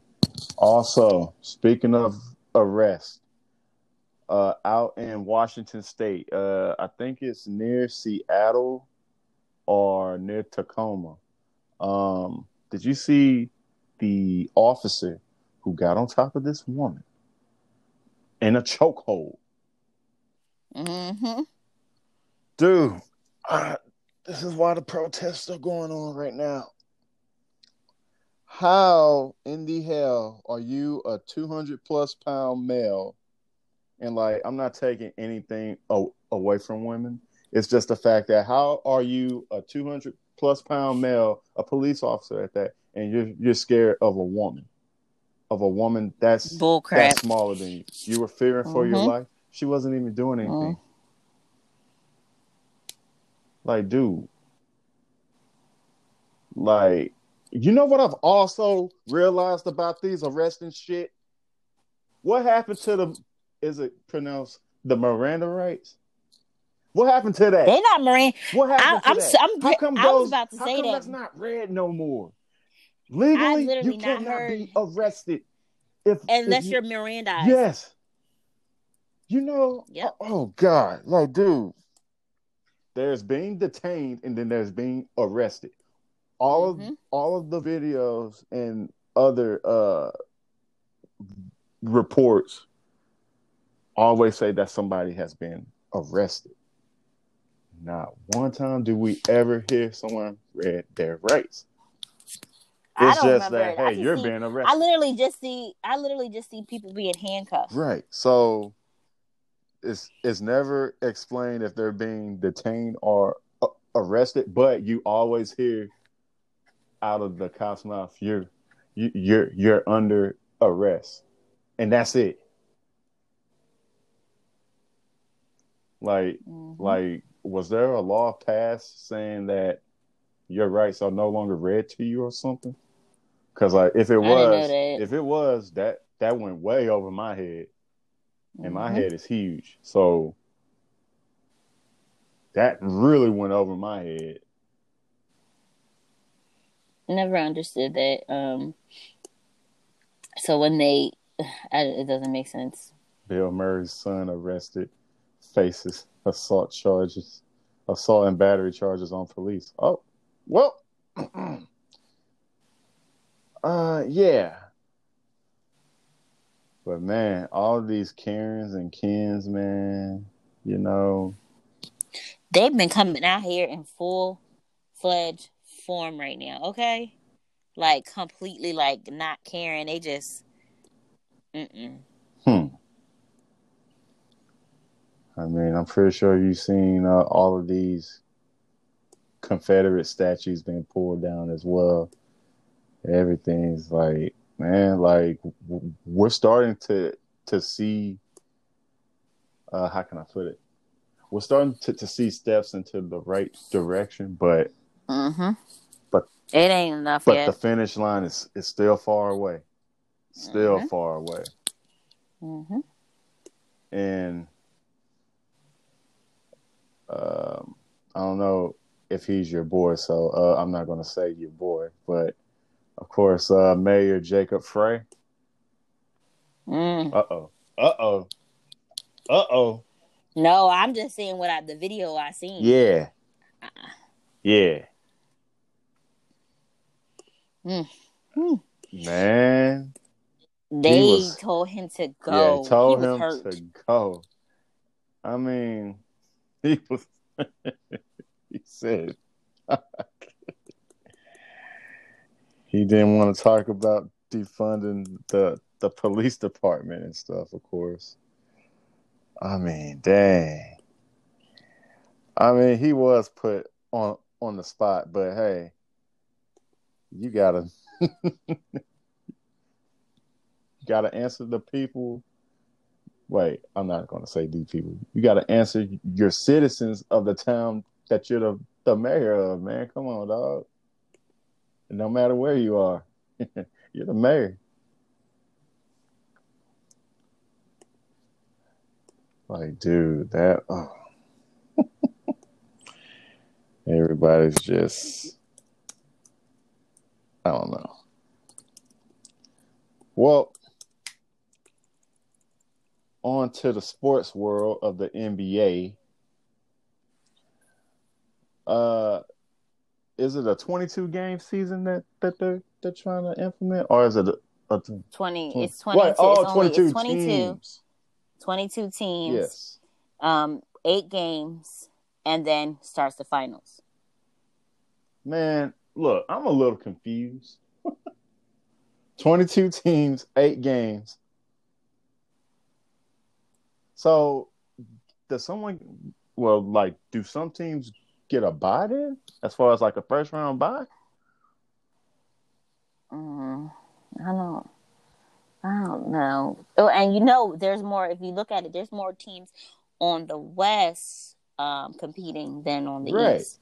Also, speaking of arrest, uh, out in Washington State, uh, I think it's near Seattle or near Tacoma. Um, did you see the officer who got on top of this woman in a chokehold. Mm-hmm. Dude, uh, this is why the protests are going on right now. How in the hell are you a 200 plus pound male? And like, I'm not taking anything away from women. It's just the fact that how are you a 200 plus pound male, a police officer at that, and you're you're scared of a woman, of a woman that's Bullcrap. that's smaller than you. You were fearing for your Mhm. life. She wasn't even doing anything. Mm. Like, dude, like, you know what I've also realized about these arrests and shit? What happened to the? Is it pronounced the Miranda rights? What happened to that? They're not Marine. What happened I- I'm to that? I'm- how come I was those, about to how say come that. that's not read no more? Legally, you cannot heard- be arrested if Unless if you're Miranda. Yes. You know, Yep. oh, oh, God, like dude, there's being detained and then there's being arrested. All Mhm. of all of the videos and other uh reports always say that somebody has been arrested. Not one time do we ever hear someone read their rights. I It's don't just remember that it. Hey, you're see- being I arrested. literally just see. I literally just see people being handcuffed. Right. So it's it's never explained if they're being detained or uh, arrested, but you always hear out of the cop's mouth, you're you, you're you're under arrest, and that's it. Like Mhm. like was there a law passed saying that your rights are no longer read to you or something? Because like if it I didn't know was, if it was that that went way over my head and my head is huge. So that really went over my head. Never understood that. Um. So when they, [SIGHS] I, it doesn't make sense. Bill Murray's son arrested, faces assault charges, assault and battery charges on police. Oh, well, [CLEARS THROAT] uh, yeah. But man, all these Karens and Kens, man, you know, They've been coming out here in full fledged form right now. Okay, like completely like not caring. They just, mm-mm. Hmm. I mean, I'm pretty sure you've seen uh, all of these Confederate statues being pulled down as well. Everything's like, man, like we're starting to to see. Uh, how can I put it? We're starting to, to see steps into the right direction, but Mm-hmm. But- it ain't enough but yet. the finish line is is still far away, still Mhm. far away. mm-hmm. and um, I don't know if he's your boy, so uh, I'm not going to say your boy, but of course, uh, Mayor Jacob Frey. Mm. Uh oh, uh oh, uh oh. No, I'm just saying what I the video I seen. Yeah, Uh-uh. yeah, Mm. Mm. man. They was- told him to go. Yeah, told him hurt. to go. I mean, [LAUGHS] he was. [LAUGHS] he said [LAUGHS] he didn't want to talk about defunding the the police department and stuff. Of course. I mean, dang. I mean, he was put on on the spot, but hey, you gotta [LAUGHS] gotta answer the people. Wait, I'm not gonna say the people. You gotta answer your citizens of the town that you're the, the mayor of, man. Come on, dog. No matter where you are, [LAUGHS] you're the mayor. Like, dude, that oh. [LAUGHS] everybody's just I don't know. Well, on to the sports world of the NBA. Uh is it a 22 game season that that they're they're trying to implement or is it a, uh, t- 20 it's 22 what? Oh, it's only 22 it's 22 teams. 22 teams Yes. um eight games and then starts the finals Man, look, I'm a little confused. [LAUGHS] 22 teams, eight games. So, does someone, well, like, do some teams get a bye then, as far as like a first round bye? mm, i don't i don't know oh and you know there's more if you look at it there's more teams on the west um competing than on the Right. east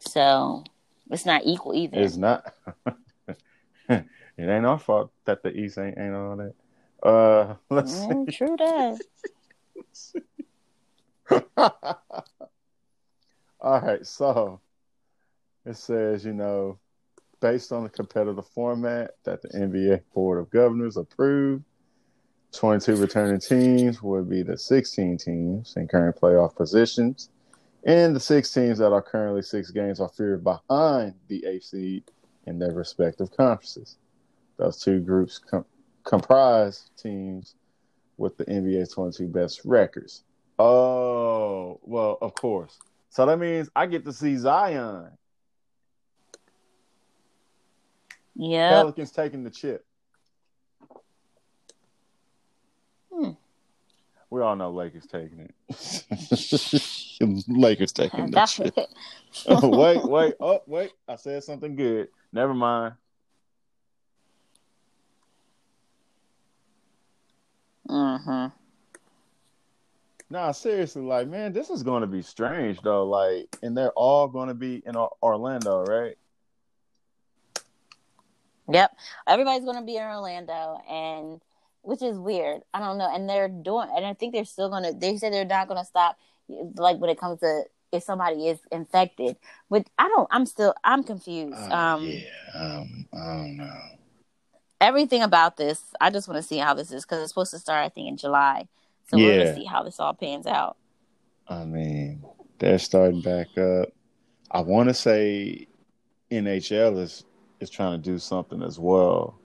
so it's not equal either It's not. [LAUGHS] it ain't our fault that the East ain't ain't all that. Uh, [LAUGHS] let's Mm, true that see. [LAUGHS] [LAUGHS] all right, so it says, you know, based on the competitive format that the NBA Board of Governors approved, 22 returning teams would be the 16 teams in current playoff positions. And the six teams that are currently six games are feared behind the eighth seed in their respective conferences. Those two groups com- comprise teams with the NBA's 22 best records. Oh, well, of course. So that means I get to see Zion. Yeah. Pelicans taking the chip. Hmm. We all know Lakers taking it. [LAUGHS] Lakers taking the chip. [LAUGHS] Oh, wait, wait, oh, wait. I said something good. Never mind. hmm Nah, seriously, like, man, this is going to be strange, though. Like, and they're all going to be in Orlando, right? Yep. Everybody's going to be in Orlando and which is weird. I don't know. And they're doing and I think they're still going to they said they're not going to stop like when it comes to if somebody is infected. But I don't I'm still I'm confused. Oh, um yeah, um, I don't know. everything about this, I just want to see how this is cuz it's supposed to start I think in July. So we're Yeah. to see how this all pans out. I mean, they're starting back up. I want to say NHL is is trying to do something as well.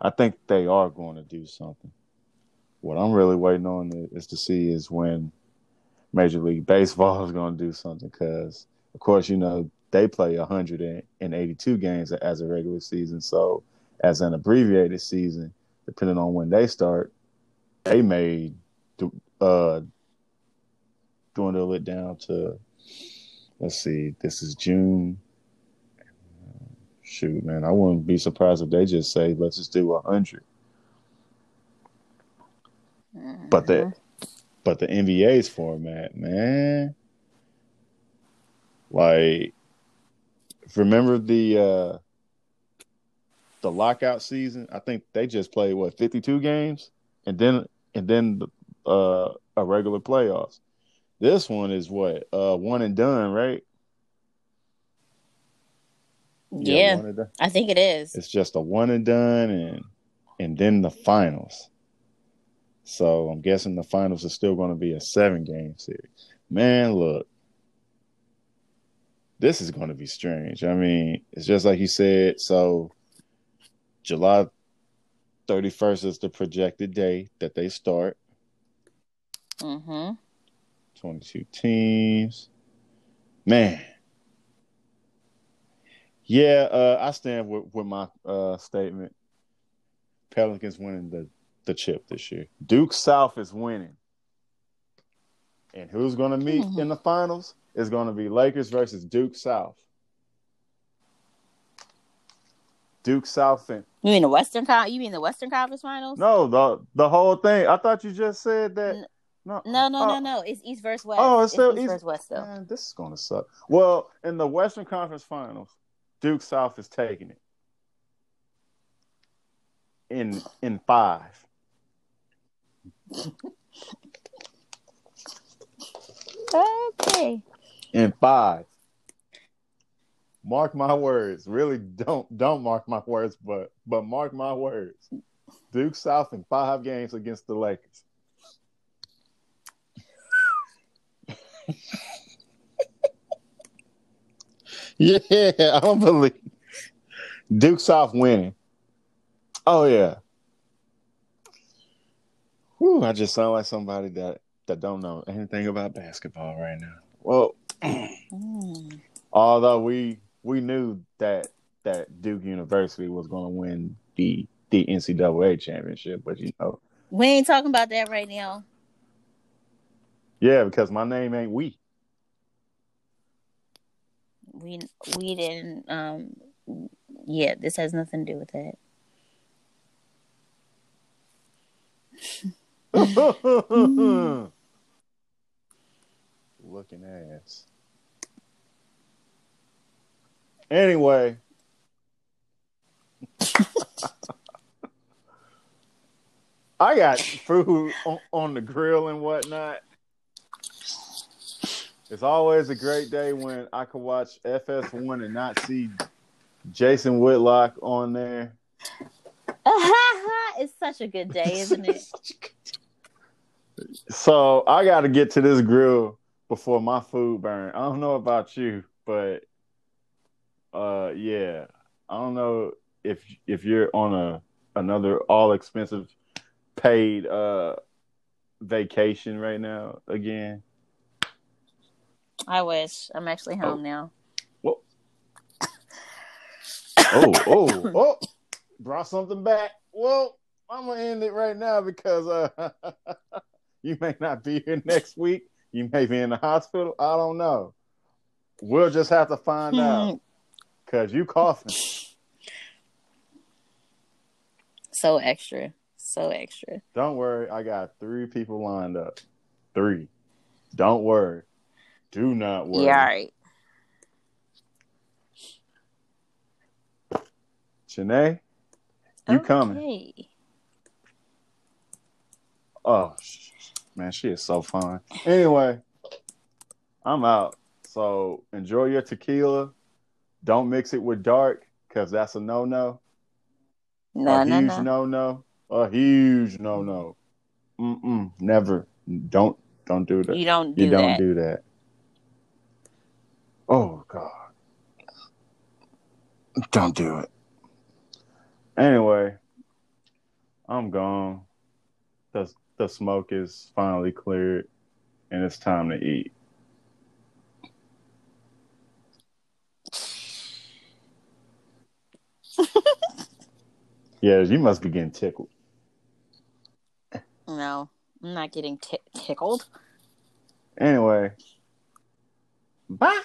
I think they are going to do something. What I'm really waiting on is, to see is when Major League Baseball is going to do something because, of course, you know they play 182 games as a regular season. So, as an abbreviated season, depending on when they start, they may uh, dwindle it down to let's see, this is June. Shoot, man, I wouldn't be surprised if they just say, let's just do a hundred. But the but the NBA's format, man. Like remember the uh the lockout season? I think they just played what, 52 games and then and then uh a regular playoffs. This one is what? Uh one and done, right? Yeah, one and done. I think it is. It's just a one and done and and then the finals. So I'm guessing the finals is still going to be a seven game series. Man, look. This is going to be strange. I mean, it's just like you said. So July 31st is the projected day that they start. Mhm. 22 teams. Man. Yeah, uh, I stand with, with my uh, statement. Pelicans winning the, the chip this year. Duke South is winning. And who's going to meet Mhm. in the finals? Is going to be Lakers versus Duke South. Duke South and You mean the Western Con you mean the Western Conference Finals? no the the whole thing. I thought you just said that. N- No, No, no, oh, no, no. It's East versus West. Oh, it's still East East- versus West still. Man, this is gonna suck. Well, in the Western Conference Finals, Duke South is taking it in in five. [LAUGHS] Okay. In five. Mark my words. Really, don't don't mark my words, but but mark my words. Duke South in five games against the Lakers. [LAUGHS] yeah, I don't believe Duke South winning. Oh yeah. Whew, I just sound like somebody that that don't know anything about basketball right now. Well, mm. although we we knew that that Duke University was going to win the the NCAA championship, but you know, we ain't talking about that right now. Yeah, because my name ain't we. We we didn't. Um, yeah, this has nothing to do with that. [LAUGHS] Looking ass. Anyway. [LAUGHS] I got food on, on, the grill and whatnot. It's always a great day when I can watch FS1 and not see Jason Whitlock on there. [LAUGHS] it's such a good day, isn't it? [LAUGHS] so I got to get to this grill before my food burn. I don't know about you, but uh, yeah, I don't know if if you're on a another all expensive paid uh vacation right now again. I wish. I'm actually home oh. now. Well. oh, oh, [COUGHS] oh! Brought something back. Well, I'm gonna end it right now because uh, [LAUGHS] you may not be here next week. You may be in the hospital. I don't know. We'll just have to find out. [LAUGHS] Cause you coughing. So extra. So extra. Don't worry, I got three people lined up. Three. Don't worry. Do not worry. Yeah, all right. Janae, you okay. coming? Oh man, she is so fun. Anyway, I'm out. So enjoy your tequila. Don't mix it with dark because that's a no no. No, a no, huge no no. A huge no no. Mm mm. Never. Don't don't do that. You don't do you don't that. do that. Oh God. Don't do it. Anyway, I'm gone. The the smoke is finally cleared and it's time to eat. yeah, you must be getting tickled. No, I'm not getting t- tickled. Anyway, bye.